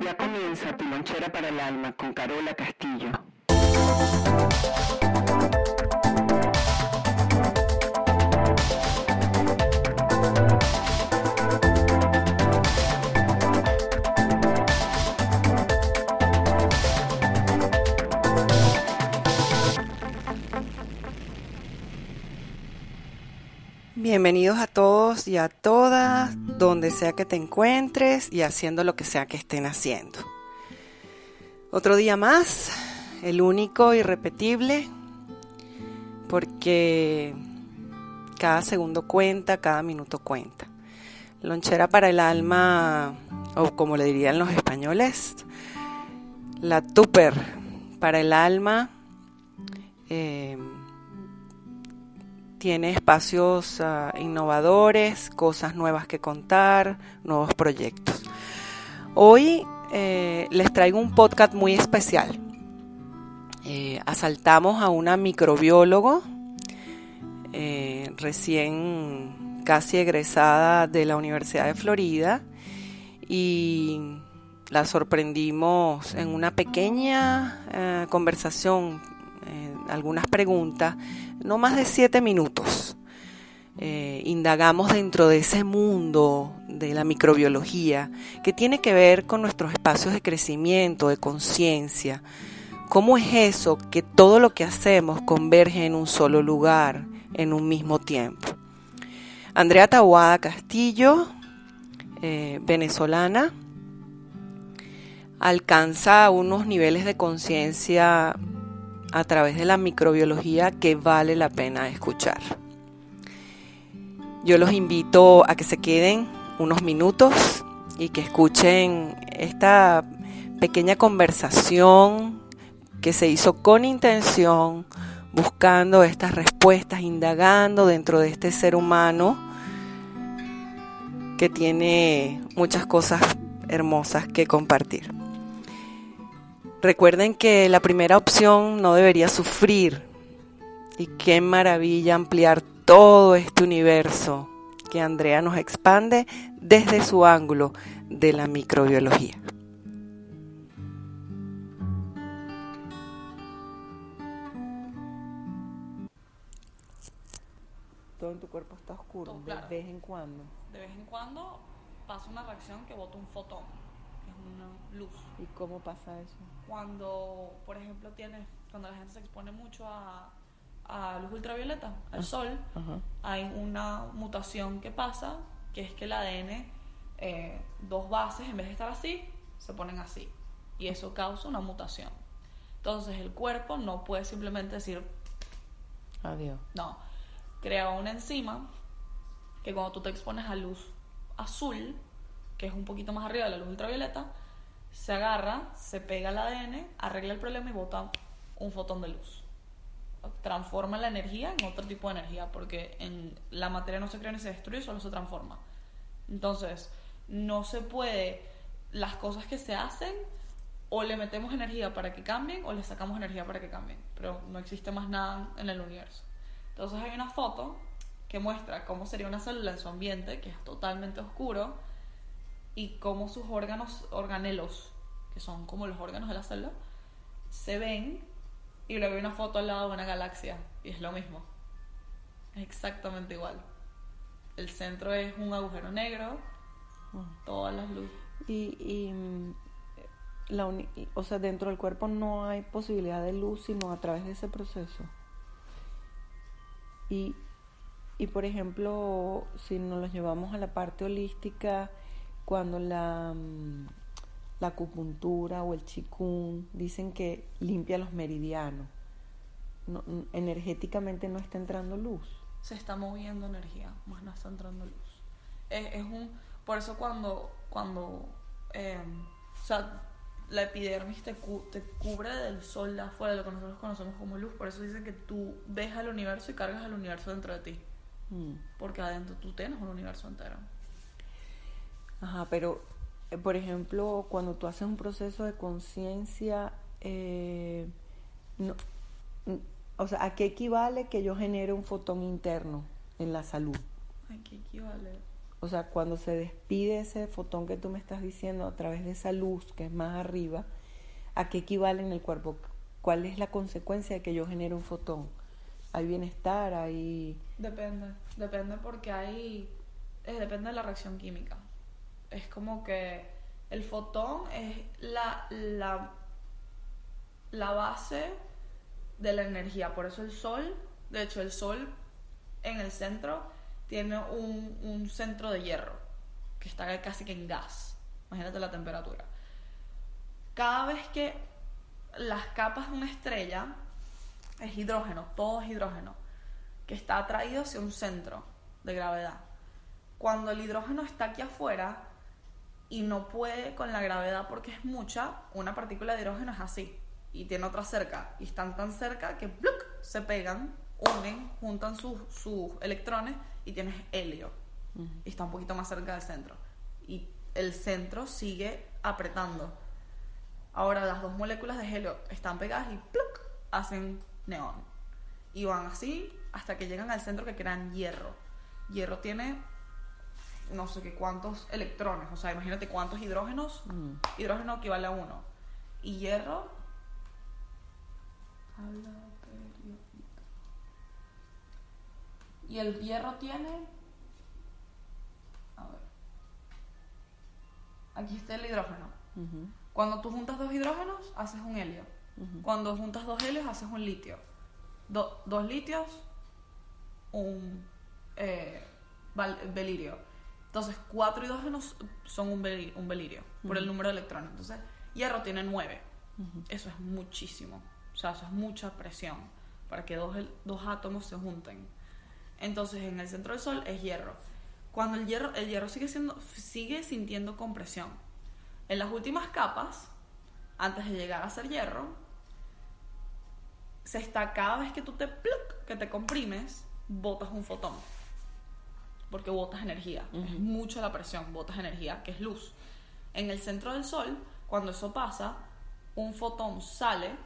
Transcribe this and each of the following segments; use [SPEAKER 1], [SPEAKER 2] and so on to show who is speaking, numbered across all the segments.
[SPEAKER 1] Ya comienza tu lonchera para el alma con Carola Castillo.
[SPEAKER 2] Bienvenidos a todos y a todas, donde sea que te encuentres y haciendo lo que sea que estén haciendo. Otro día más, el único irrepetible, porque cada segundo cuenta, cada minuto cuenta. Lonchera para el alma, o como le dirían los españoles, la tupper para el alma. Eh, tiene espacios uh, innovadores, cosas nuevas que contar, nuevos proyectos. Hoy eh, les traigo un podcast muy especial. Eh, asaltamos a una microbiólogo eh, recién casi egresada de la Universidad de Florida y la sorprendimos en una pequeña conversación, eh, algunas preguntas no más de siete minutos. Eh, indagamos dentro de ese mundo de la microbiología que tiene que ver con nuestros espacios de crecimiento, de conciencia. ¿Cómo es eso que todo lo que hacemos converge en un solo lugar, en un mismo tiempo? Andrea Tawada Castillo, eh, venezolana, alcanza unos niveles de conciencia a través de la microbiología que vale la pena escuchar. Yo los invito a que se queden unos minutos y que escuchen esta pequeña conversación que se hizo con intención, buscando estas respuestas, indagando dentro de este ser humano que tiene muchas cosas hermosas que compartir. Recuerden que la primera opción no debería sufrir y qué maravilla ampliar todo este universo que Andrea nos expande desde su ángulo de la microbiología. Todo en tu cuerpo está oscuro,
[SPEAKER 3] Todo, claro.
[SPEAKER 2] de vez en cuando.
[SPEAKER 3] De vez en cuando pasa una reacción que bota un fotón, es una luz.
[SPEAKER 2] ¿Y cómo pasa eso?
[SPEAKER 3] Cuando, por ejemplo, tienes, cuando la gente se expone mucho a, a luz ultravioleta, al sol,
[SPEAKER 2] Ajá.
[SPEAKER 3] hay una mutación que pasa, que es que el ADN, eh, dos bases, en vez de estar así, se ponen así. Y eso causa una mutación. Entonces el cuerpo no puede simplemente decir,
[SPEAKER 2] Adiós.
[SPEAKER 3] no, crea una enzima que cuando tú te expones a luz azul, que es un poquito más arriba de la luz ultravioleta, se agarra, se pega al ADN, arregla el problema y bota un fotón de luz. Transforma la energía en otro tipo de energía, porque en la materia no se crea ni se destruye, solo se transforma. Entonces, no se puede, las cosas que se hacen, o le metemos energía para que cambien, o le sacamos energía para que cambien. Pero no existe más nada en el universo. Entonces hay una foto que muestra cómo sería una célula en su ambiente, que es totalmente oscuro, y cómo sus órganos, organelos, que son como los órganos de la célula, se ven, y luego hay una foto al lado de una galaxia, y es lo mismo. Es exactamente igual. El centro es un agujero negro, todas las luces.
[SPEAKER 2] Y, y, la uni- o sea, dentro del cuerpo no hay posibilidad de luz sino a través de ese proceso. Y, y por ejemplo, si nos los llevamos a la parte holística, cuando la, mm, la acupuntura o el chikun dicen que limpia los meridianos, no- energéticamente no está entrando luz.
[SPEAKER 3] se está moviendo energía, más no está entrando luz. Es, es un, por eso cuando, cuando, eh, o sea, la epidermis te, cu- te cubre del sol de afuera, de lo que nosotros conocemos como luz, por eso dicen que tú ves al universo y cargas al universo dentro de ti,
[SPEAKER 2] Mm.
[SPEAKER 3] porque adentro tú tienes un universo entero.
[SPEAKER 2] Ajá, pero eh, por ejemplo, cuando tú haces un proceso de conciencia, eh, no- o sea, ¿a qué equivale que yo genere un fotón interno en la salud?
[SPEAKER 3] Ay, ¿qué equivale?
[SPEAKER 2] O sea, cuando se despide ese fotón que tú me estás diciendo a través de esa luz que es más arriba, ¿a qué equivale en el cuerpo? ¿Cuál es la consecuencia de que yo genere un fotón? ¿Hay bienestar? ¿Hay...?
[SPEAKER 3] Depende, depende porque hay... eh, depende de la reacción química. Es como que el fotón es la, la, la base de la energía. Por eso el sol, de hecho el sol en el centro tiene un, un centro de hierro que está casi que en gas. Imagínate la temperatura. Cada vez que las capas de una estrella es hidrógeno, todo es hidrógeno, que está atraído hacia un centro de gravedad. Cuando el hidrógeno está aquí afuera y no puede con la gravedad porque es mucha, una partícula de hidrógeno es así y tiene otra cerca y están tan cerca que ¡pluc! se pegan, unen, juntan sus, sus electrones y tienes helio y está un poquito más cerca del centro y el centro sigue apretando. Ahora las dos moléculas de helio están pegadas y ¡pluc! hacen neón. Y van así hasta que llegan al centro que crean hierro. Hierro tiene no sé qué cuántos electrones, o sea, imagínate cuántos hidrógenos.
[SPEAKER 2] Mm.
[SPEAKER 3] Hidrógeno equivale a uno. Y hierro. Y el hierro tiene. A ver. Aquí está el hidrógeno. Cuando tú juntas dos hidrógenos, haces un helio. Cuando juntas dos helios, haces un litio. Do- dos litios, un eh, val- belirio. Entonces, cuatro hidrógenos son un, beli- un belirio por el número de electrones. Entonces, hierro tiene nueve. Eso es muchísimo. O sea, eso es mucha presión para que dos, dos átomos se junten. Entonces, en el centro del Sol es hierro. Cuando el hierro, el hierro sigue, siendo, sigue sintiendo compresión. En las últimas capas, antes de llegar a ser hierro, se está cada vez que tú te pluc, que te comprimes, botas un fotón. Porque botas energía. Es
[SPEAKER 2] Ujú.
[SPEAKER 3] mucha la presión, botas energía, que es luz. En el centro del sol, cuando eso pasa, un fotón sale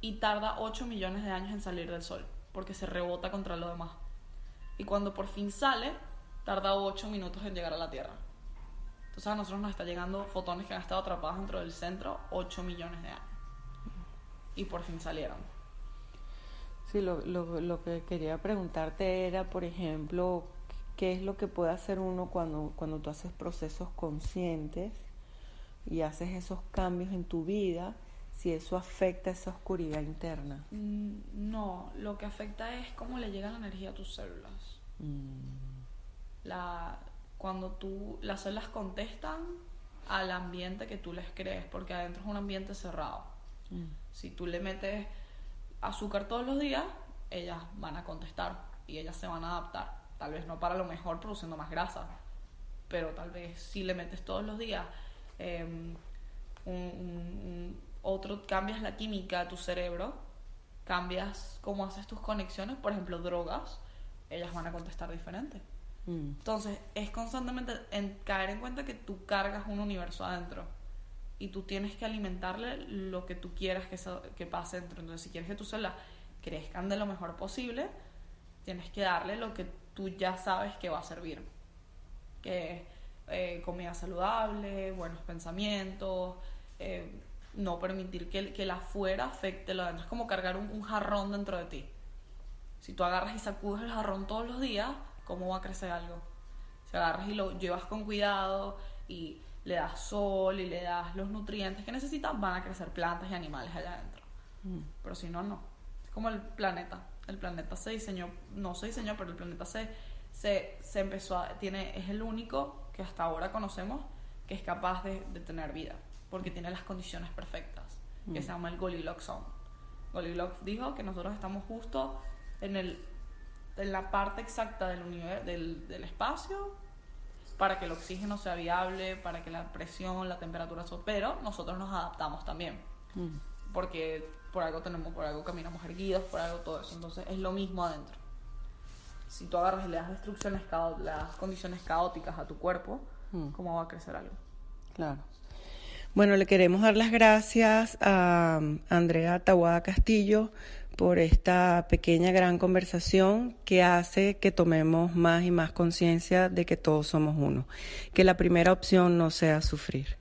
[SPEAKER 3] y tarda 8 millones de años en salir del sol, porque se rebota contra lo demás. Y cuando por fin sale, tarda 8 minutos en llegar a la Tierra. Entonces a nosotros nos está llegando fotones que han estado atrapados dentro del centro 8 millones de años. Y por fin salieron.
[SPEAKER 2] Sí, lo, lo, lo que quería preguntarte era, por ejemplo, qué es lo que puede hacer uno cuando, cuando tú haces procesos conscientes y haces esos cambios en tu vida, si eso afecta esa oscuridad interna.
[SPEAKER 3] Mm, No, lo que afecta es cómo le llega la energía a tus células.
[SPEAKER 2] Mm,
[SPEAKER 3] La, cuando tú, las células contestan al ambiente que tú les crees, porque adentro es un ambiente cerrado.
[SPEAKER 2] mm,
[SPEAKER 3] Si tú le metes azúcar todos los días, ellas van a contestar y ellas se van a adaptar. Tal vez no para lo mejor produciendo más grasa, pero tal vez si le metes todos los días eh, un, un- un- otro, cambias la química de tu cerebro, cambias cómo haces tus conexiones, por ejemplo, drogas, ellas van a contestar diferente.
[SPEAKER 2] mm,
[SPEAKER 3] Entonces, es constantemente en caer en cuenta que tú cargas un universo adentro y tú tienes que alimentarle lo que tú quieras que, eso- que pase dentro. Entonces, si quieres que tus células crezcan de lo mejor posible, tienes que darle lo que tú ya sabes que va a servir. Que eh, comida saludable, buenos pensamientos, eh, no permitir que el, que el afuera afecte lo adentro. Es como cargar un, un jarrón dentro de ti. Si tú agarras y sacudes el jarrón todos los días, ¿cómo va a crecer algo? Si agarras y lo llevas con cuidado y le das sol y le das los nutrientes que necesitan, van a crecer plantas y animales allá adentro.
[SPEAKER 2] mm.
[SPEAKER 3] Pero si no, no. Es como el planeta. El planeta se diseñó, no se diseñó, pero el planeta se, se, se empezó a, tiene, es el único que hasta ahora conocemos que es capaz de, de tener vida, porque tiene las condiciones perfectas, que
[SPEAKER 2] Mm.
[SPEAKER 3] se llama el Goldilocks Zone. Goldilocks dijo que nosotros estamos justo en, el, en la parte exacta del, del, del espacio para que el oxígeno sea viable, para que la presión, la temperatura, pero nosotros nos adaptamos también
[SPEAKER 2] Mm.
[SPEAKER 3] porque por algo tenemos, por algo caminamos erguidos, por algo todo eso. Entonces es lo mismo adentro. Si tú agarras y le das le das condiciones caóticas a tu cuerpo,
[SPEAKER 2] Mm.
[SPEAKER 3] ¿cómo va a crecer algo?
[SPEAKER 2] Claro. Bueno, le queremos dar las gracias a um, Andrea Tawada Castillo por esta pequeña gran conversación que hace que tomemos más y más conciencia de que todos somos uno, que la primera opción no sea sufrir.